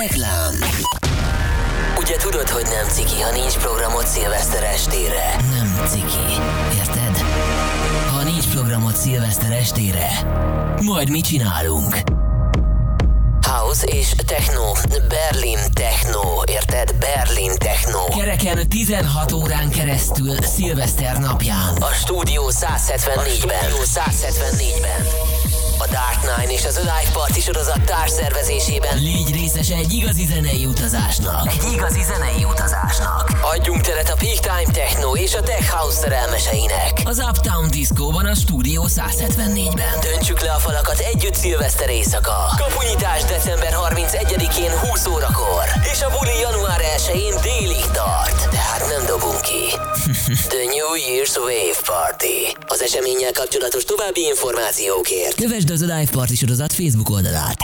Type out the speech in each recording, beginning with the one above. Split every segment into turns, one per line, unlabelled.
Reklám Ugye tudod, hogy nem ciki, ha nincs programot szilveszter estére? Nem ciki, érted? Ha nincs programot szilveszter estére, majd mi csinálunk? House és Techno, Berlin Techno, érted? Berlin Techno. Kereken 16 órán keresztül szilveszter napján. A stúdió 174-ben. A stúdió 174-ben. A Dark Nine és az Alive Party sorozat társszervezésében légy részes egy igazi zenei utazásnak. Egy igazi zenei utazásnak. Adjunk teret a Peak Time Techno és a Tech House szerelmeseinek. Az Uptown Disco-ban a stúdió 174-ben. Döntsük le a falakat együtt szilveszter éjszaka. Kapunyítás december 31-én 20 órakor. És a buli január 1-én délig tart. Tehát nem dobunk ki. The New Year's Wave Party. Az eseménnyel kapcsolatos további információkért. Kövesd az Alive Party sorozat Facebook oldalát.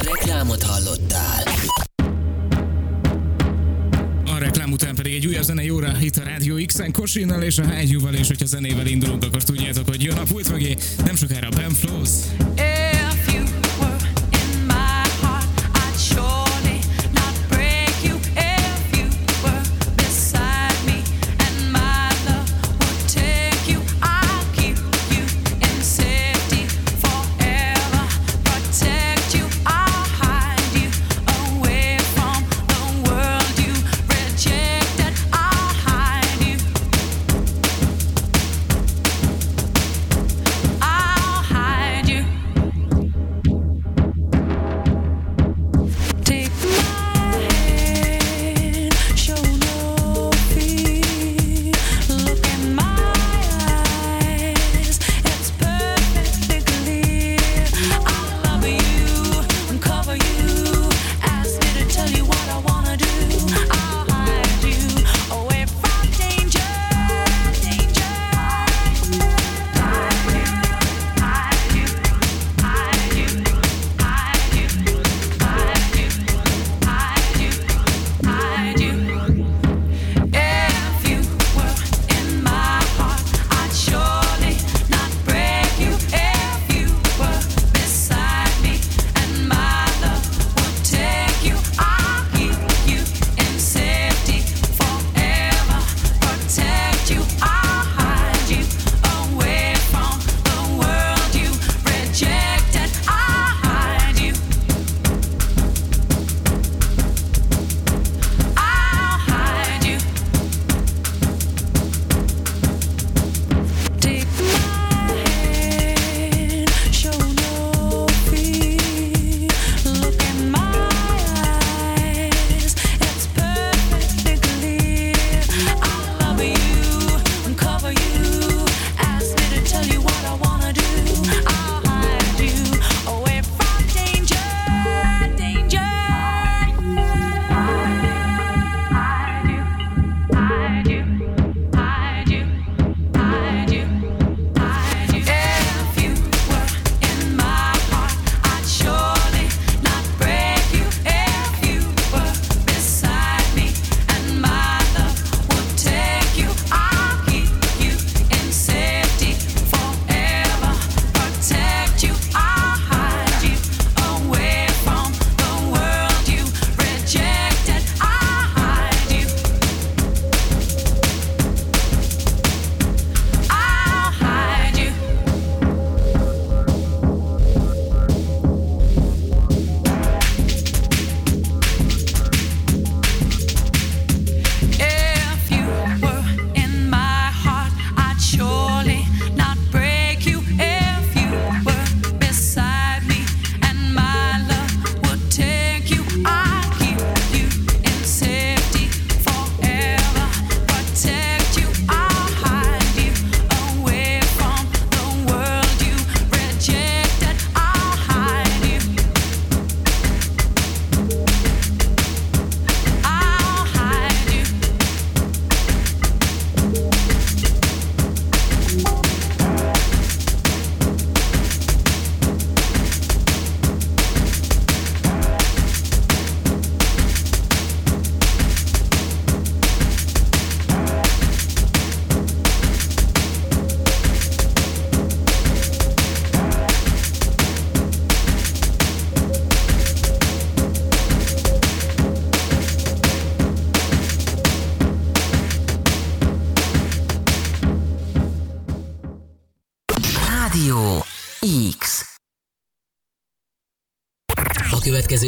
Reklámot hallottál.
A reklám után pedig egy újabb zenei óra itt a Rádió X-en Kosinnal és a Hágyúval, és hogyha zenével indulunk, akkor tudjátok, hogy jön a pult mögé, nem sokára a Ben Flows.
If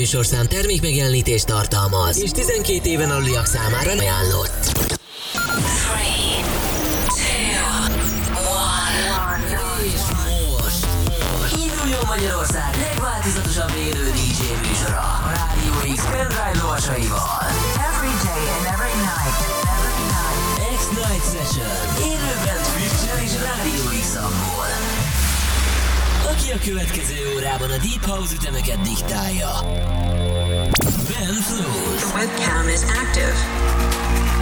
következő sorszám termékmegjelenítést tartalmaz, és 12 éven aluliak számára ajánlott. 3, 2, 1. És most induljon Magyarország legváltozatosabb élő DJ műsora a Rádió X pendrive lovasaival.
Every day and every night. Every night.
X-Night Session. Élőben Twitch-en és Rádió x Aki a következő órában a Deep House ütemeket diktálja. Ben Flows.
The webcam is active.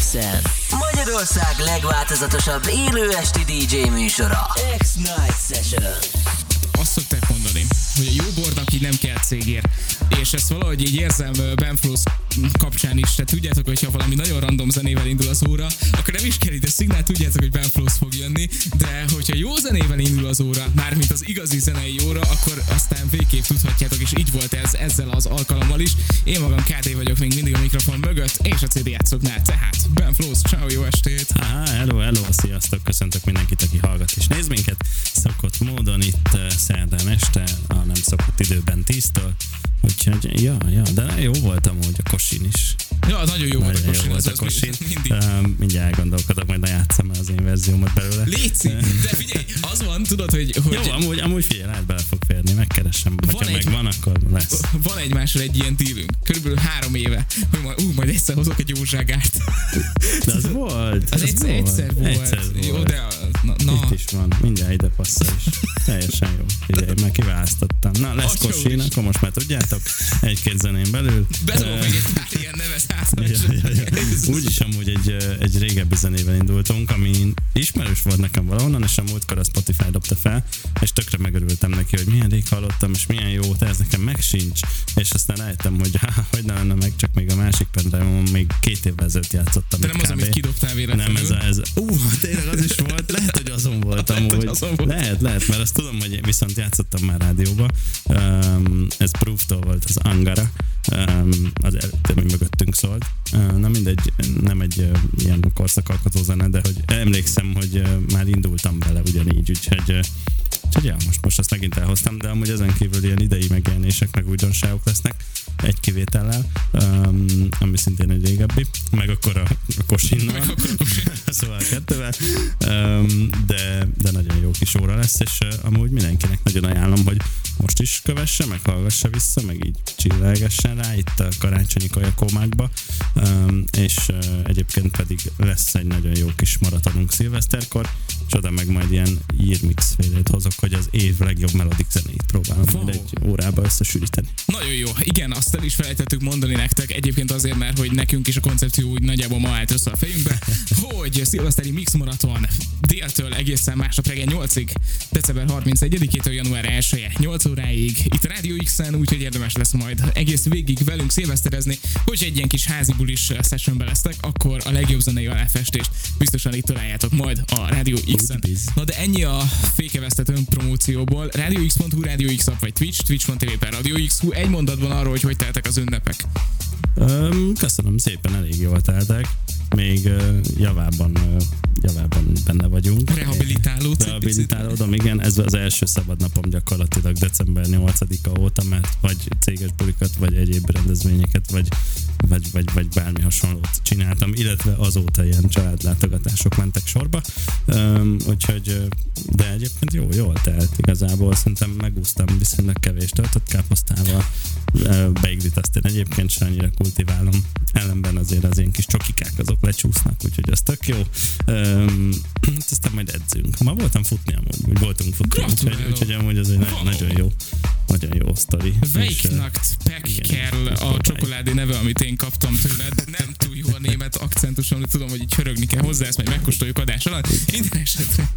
Rádió x Magyarország legváltozatosabb élő esti DJ műsora. X-Night Session.
azt szokták mondani, hogy a jó bornak így nem kell cégér. És ezt valahogy így érzem ö, Ben Flows kapcsán is. Tehát tudjátok, hogy ha valami nagyon random zenével indul az óra, akkor nem is kell ide szignál, tudjátok, hogy Ben Flows fog jönni, de hogyha jó zenével indul az óra, mármint az igazi zenei óra, akkor aztán végképp tudhatjátok, és így volt ez ezzel az alkalommal is. Én magam KD vagyok még mindig a mikrofon mögött, és a CD játszóknál, tehát Ben Flows, ciao, jó estét!
Aha, hello, hello, sziasztok, köszöntök mindenkit, aki hallgat és néz minket. Szokott módon itt uh, szerdán este, a nem szokott időben 10-től. Úgyhogy, ja, ja, de jó volt amúgy a kosin is.
Ja, nagyon jó volt a
Nagyon jó
kosin.
volt
az-
a
az
kosin.
Mindig.
Um, mindjárt elgondolkodok, majd játszom az én verziómat belőle.
Léci, de figyelj, az van, tudod, hogy, hogy
Jó, amúgy, amúgy figyelj, lehet bele fog férni, megkeresem.
Van
ha megvan, akkor lesz.
van egymásra egy ilyen dílünk, körülbelül három éve, hogy majd, ú, majd egyszer hozok egy józságát.
De az volt.
Az egyszer, egyszer volt.
Egyszer
Jó,
volt.
de a- na, na
Itt is van, mindjárt ide passzol is. Teljesen jó. Figyelj, már kiválasztottam. Na, lesz Kosin, akkor most már tudjátok, egy-két zenén belül.
bedobok még egy pár ilyen nevet hát.
Ja, ja, ja. Úgyis amúgy egy, egy régebbi zenével indultunk, ami ismerős volt nekem valahonnan, és a múltkor a Spotify dobta fel, és tökre megörültem neki, hogy milyen rég hallottam, és milyen jó, de ez nekem meg sincs. És aztán rájöttem, hogy há, hogy ne lenne meg, csak még a másik pendrive még két évvel ezelőtt játszottam.
De nem az,
kb.
amit kidobtál véletlenül.
Nem, ez a, ez a, ú, tényleg az is volt, lehet, hogy azon voltam,
Lehet, hogy azon volt.
lehet, lehet, mert azt tudom, hogy viszont játszottam már rádióba. Um, ez Proof-tól volt az Angara, um, az előtte, ami mögöttünk szólt. Na mindegy, nem egy ilyen korszakalkotó zene, de hogy emlékszem, hogy már indultam vele ugyanígy, úgyhogy Úgyhogy ja, most, most azt megint elhoztam, de amúgy ezen kívül ilyen idei megjelenések, meg újdonságok lesznek, egy kivétellel, um, ami szintén egy régebbi, meg akkor a, a Kosinnal, szóval kettővel, um, de, de nagyon jó kis óra lesz, és uh, amúgy mindenkinek nagyon ajánlom, hogy most is kövesse, meg hallgassa vissza, meg így csillelgessen rá itt a karácsonyi kajakómákba, és egyébként pedig lesz egy nagyon jó kis maratonunk szilveszterkor, és oda meg majd ilyen írmix félét hozok, hogy az év legjobb melodik zenét próbálom majd egy órába összesűríteni.
Nagyon jó. Igen, azt el is felejtettük mondani nektek, egyébként azért, mert hogy nekünk is a koncepció úgy nagyjából ma állt össze a fejünkbe, hogy szilveszteri mix maraton déltől egészen másnap reggel 8-ig, december 31-től január 1 8 óráig, itt a Rádió X-en, úgyhogy érdemes lesz majd egész végig velünk szilveszterezni, hogy egy ilyen kis házi bulis sessionbe lesztek, akkor a legjobb zenei aláfestést biztosan itt találjátok majd a Rádió X-en.
Biz.
Na de ennyi a fékevesztett önpromócióból. Radio X.hu, Radio X app vagy Twitch, twitch.tv per Radio X.hu. Egy mondatban arról, hogy hogy teltek az ünnepek.
Öm, köszönöm szépen, elég jól teltek. Még javában, javában benne vagyunk.
Rehabilitálódsz
Rehabilitálódom, igen. Ez az első szabad napom gyakorlatilag december 8-a óta, mert vagy céges bulikat, vagy egyéb rendezvényeket, vagy, vagy, vagy, vagy bármi hasonlót csináltam, illetve azóta ilyen családlátogatások mentek sorba. Öm, úgyhogy, de egyébként jó, jól telt igazából. Szerintem megúsztam viszonylag kevés töltött káposztával. Beiglit azt én egyébként sem annyira kultiválom. Ellenben azért az én kis csokikák azok lecsúsznak, úgyhogy az tök jó. Hát aztán majd edzünk. Ma voltam futni amúgy, úgy voltunk futni, úgyhogy, úgyhogy amúgy az egy nagyon, nagyon jó, nagyon jó sztori.
Weiknacht Pekkerl a csokoládé neve, amit én kaptam tőled. Nem túl jó a német akcentusom, de tudom, hogy így hörögni kell hozzá, ezt majd megkóstoljuk adás alatt. Minden esetre.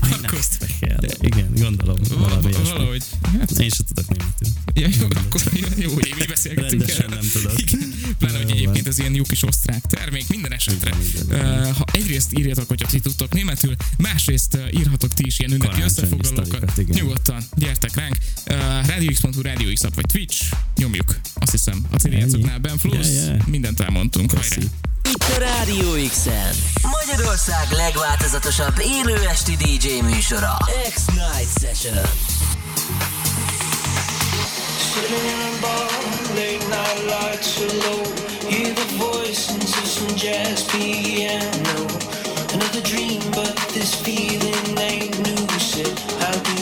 Akkor
Becher. Igen, gondolom. Valami
valahogy. Hát,
Én sem tudok németül.
Ja, jó, akkor jó, hogy mi beszélgetünk
Rendesen
erről.
nem tudok.
Igen. Pláne, hogy egyébként ez ilyen jó kis osztrák termék, minden esetre. Uh, ha egyrészt írjatok, hogyha ti tudtok németül, másrészt írhatok ti is ilyen ünnepi összefoglalókat. Nyugodtan, gyertek ránk. Uh, Radio X.hu, Radio X vagy Twitch, nyomjuk. Azt hiszem, a céljátszoknál Ben Flus,
Ja, ja.
mindent elmondtunk. Hajrá.
Itt a Rádió X-en. Magyarország legváltozatosabb élő esti DJ műsora. X-Night Session.
Sitting in a bar, late night lights are low. Hear the voice into some jazz piano. Another dream, but this feeling ain't new. Said, how do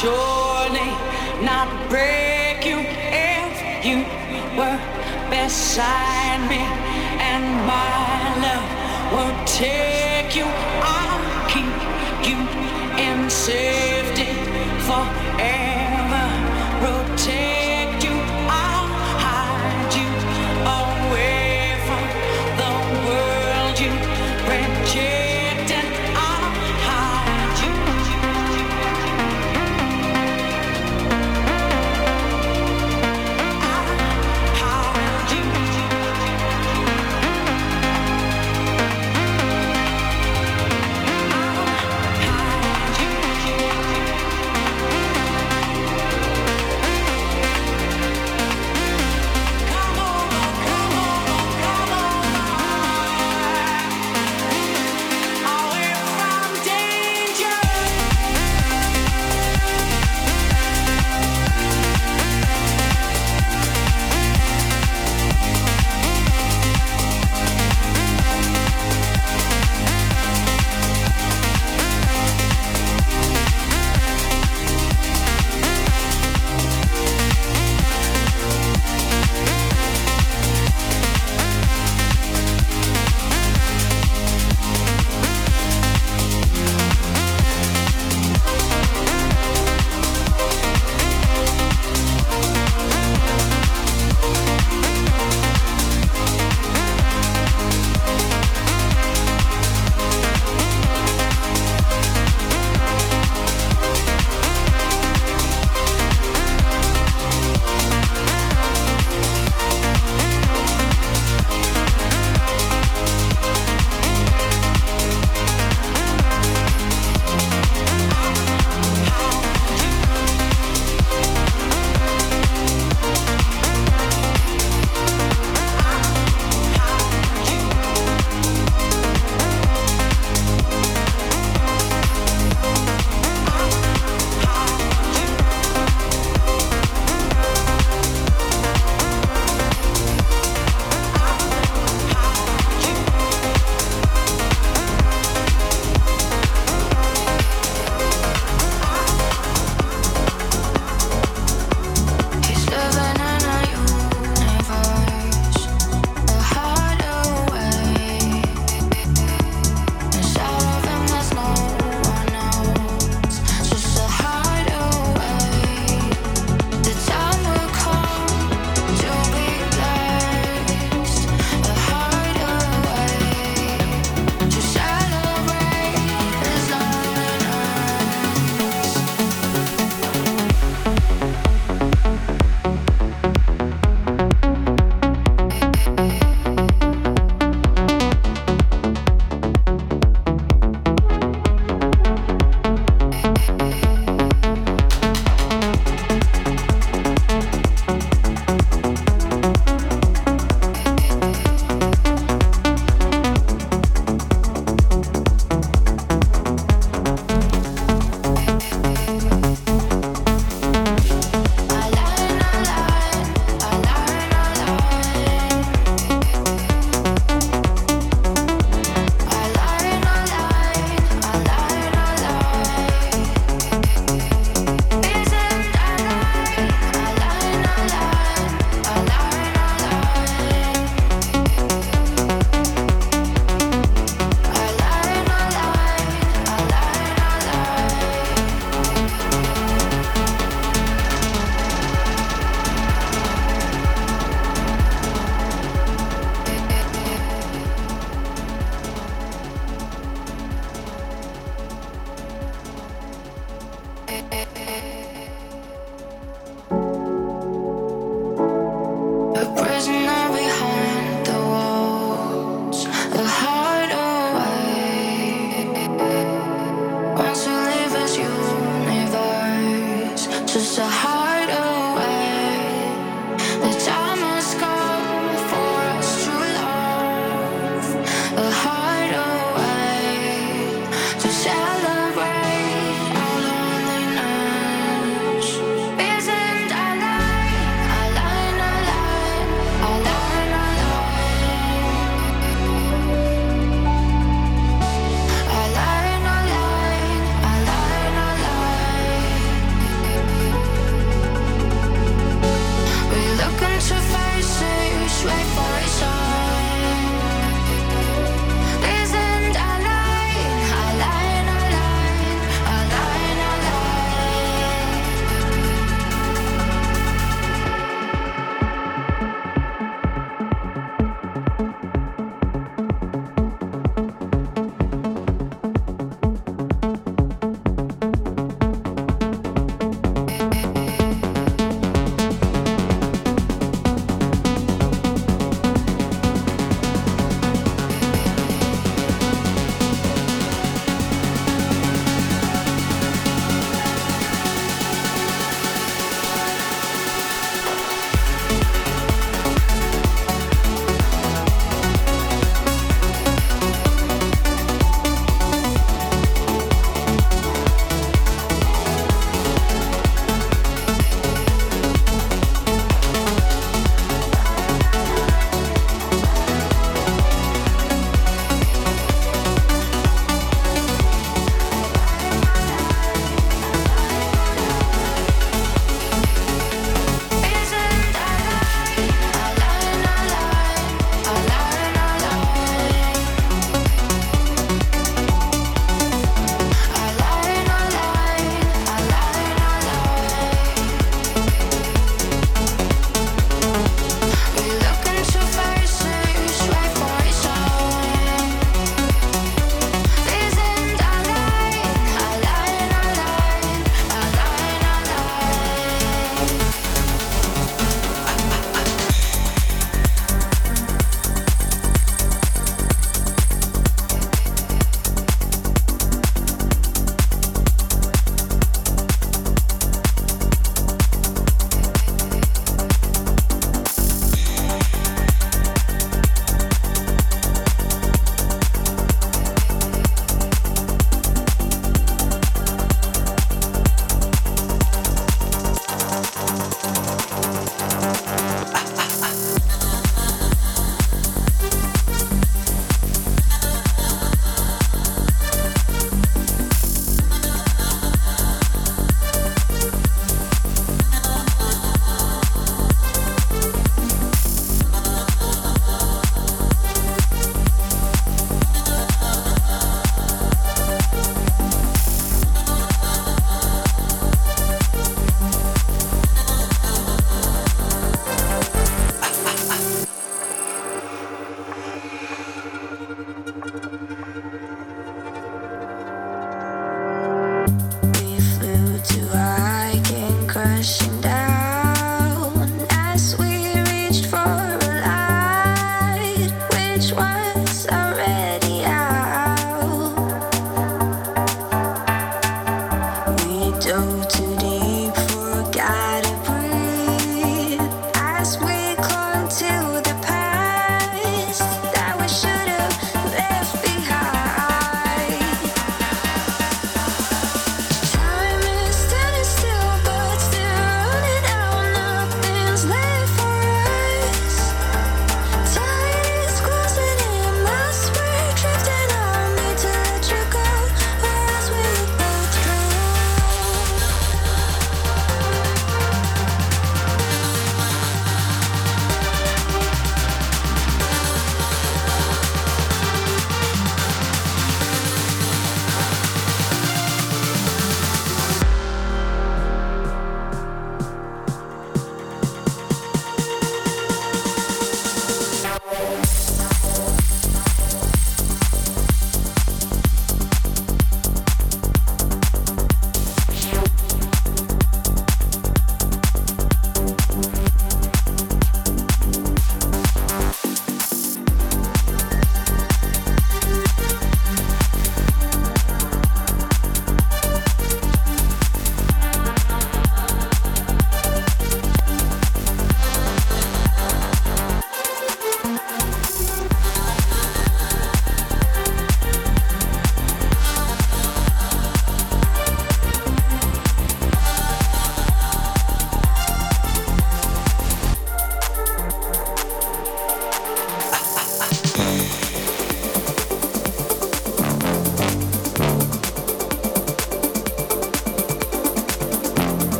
surely not break you if you were beside me and my love would
tear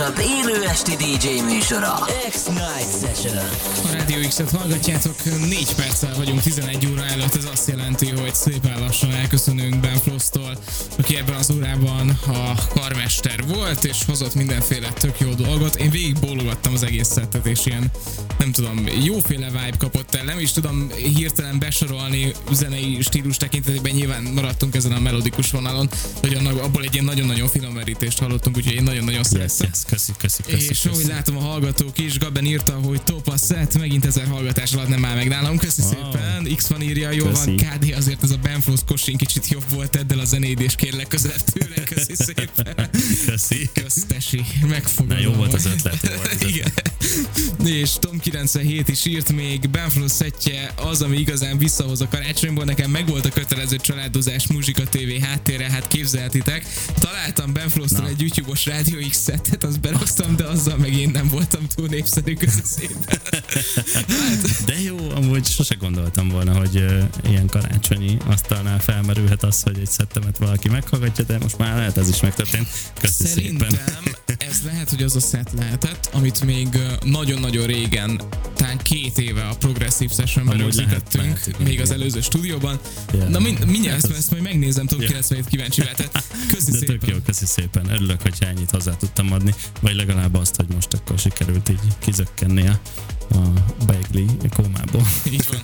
legváltozatosabb élő esti DJ műsora. X-Night Session.
A Radio X-et hallgatjátok, 4 perccel vagyunk 11 óra előtt, ez azt jelenti, hogy szépen lassan elköszönünk Ben Floss-tól, aki ebben az órában a karmester volt, és hozott mindenféle tök jó dolgot. Én végig bólogattam az egész szettet, és ilyen, tudom, jóféle vibe kapott el, nem is tudom hirtelen besorolni zenei stílus tekintetében, nyilván maradtunk ezen a melodikus vonalon, hogy abból egy ilyen nagyon-nagyon finom merítést hallottunk, úgyhogy én nagyon-nagyon
Yes,
szerettem.
yes, köszi, köszi, köszi.
És
köszi.
ahogy látom a hallgatók is, Gaben írta, hogy top a set, megint ezer hallgatás alatt nem áll meg nálam. Köszi
Wow.
szépen. X van írja, jó
Köszi.
van, KD azért ez a Benflows kosin kicsit jobb volt, tedd el a zenéd és kérlek közelebb tőle. Köszi szépen.
Köszi.
Köztesi, megfogadom.
Na, jó volt az ötlet, jó volt az
Igen. És Tom 97 is írt még, Benflows szettje az, ami igazán visszahoz a karácsonyból. Nekem megvolt a kötelező családozás Muzsika TV háttérre, hát képzelhetitek. Találtam
Na.
egy YouTube-os Rádió X szettet, azt beraktam, de azzal meg én nem voltam túl népszerű közi szépen.
De jó, amúgy sose gondoltam volna, hogy uh, ilyen karácsonyi asztalnál felmerülhet az, hogy egy szettemet valaki meghallgatja, de most már lehet ez is megtörtént. Köszi
Szerintem
szépen.
Ez lehet, hogy az a set lehetett, amit még nagyon-nagyon régen, talán két éve a Progressive Sessionben rögzítettünk,
igen,
még az előző stúdióban.
Ja.
Na mind, mindjárt ezt, ezt majd megnézem, Top
Ja.
97 kíváncsi lehetett. Köszi
De
szépen.
tök jó, köszi szépen. Örülök, hogy ennyit hozzá tudtam adni, vagy legalább azt, hogy most akkor sikerült így kizökkenni a, a Beigli kómából.
Így van.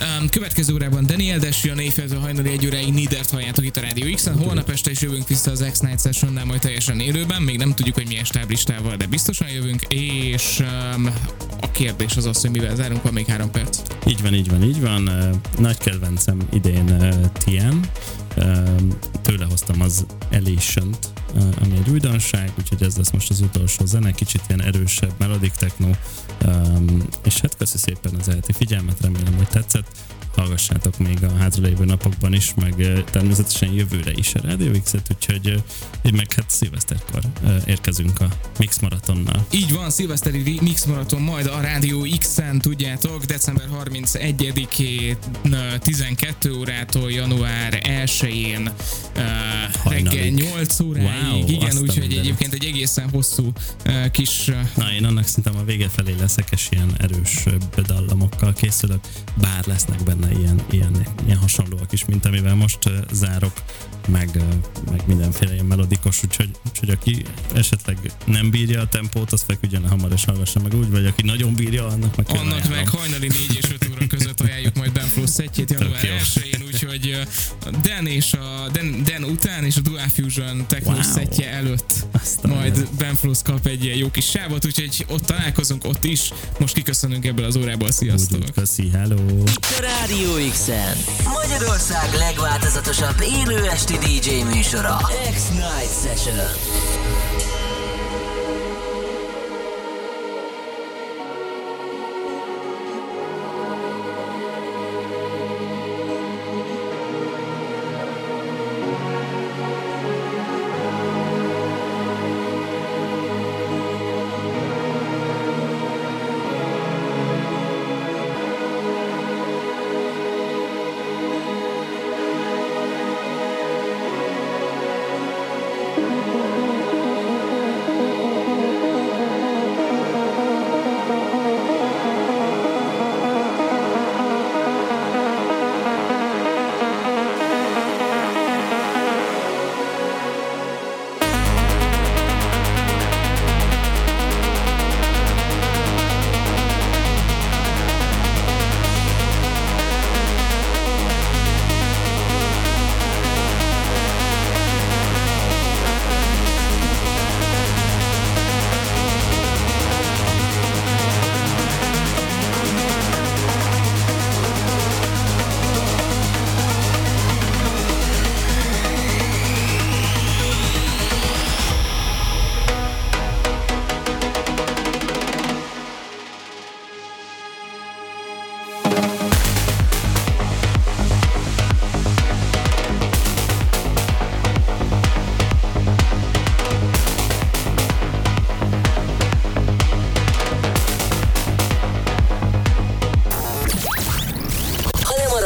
Um, következő órában Daniel Desi, a négyfeltől hajnali egy óráig Nidert halljátok itt a Rádió X-en. Holnap este is jövünk vissza az X-Night Sessionnál, majd teljesen élőben. Még nem tudjuk, hogy milyen stáblistával, de biztosan jövünk. És um, a kérdés az az, hogy mivel zárunk, van még három perc.
Így van, így van, így van. Nagy kedvencem idén uh, Tien. Ö, Tőle hoztam az Elation-t, ami egy újdonság, úgyhogy ez lesz most az utolsó zene, kicsit ilyen erősebb melodic techno, és hát köszi szépen az elti figyelmet, remélem, hogy tetszett. Hallgassátok még a hátralévő napokban is, meg természetesen jövőre is a Radio X-et, úgyhogy ö, meg hát szilveszterkor érkezünk a Mix Maratonnal.
Így van, szilveszteri mix maraton majd a Rádió X-en, tudjátok, december 31-én 12 órától január 1-én uh, reggel
Hajnalig.
8 óráig.
Wow,
Igen, úgyhogy egyébként egy egészen hosszú uh, kis uh,
Na, én annak szerintem a vége felé leszek, és ilyen erős dallamokkal készülök, bár lesznek benne ilyen, ilyen, ilyen hasonlóak is, mint amivel most uh, zárok, meg, uh, meg mindenféle ilyen melodikus, úgyhogy, úgyhogy aki esetleg nem bírja a tempót, az feküdjön hamar és hallgassa meg úgy, vagy aki nagyon bírja, annak meg külön
Annak
ajánlom.
meg hajnali 4 és 5 között ajánljuk majd Ben Flow szettjét január
Tök jó.
1-én, úgyhogy Dan és a Dan, Dan után és a Dual Fusion Techno
Wow.
szettje előtt
Azt a
majd
mindenit.
Ben Flow kap egy ilyen jó kis sávot, úgyhogy ott találkozunk, ott is. Most kiköszönünk ebből az órából, sziasztok!
úgy, köszi, hello!
A Rádió X-en Magyarország legváltozatosabb élő esti DJ műsora. X-Night Session.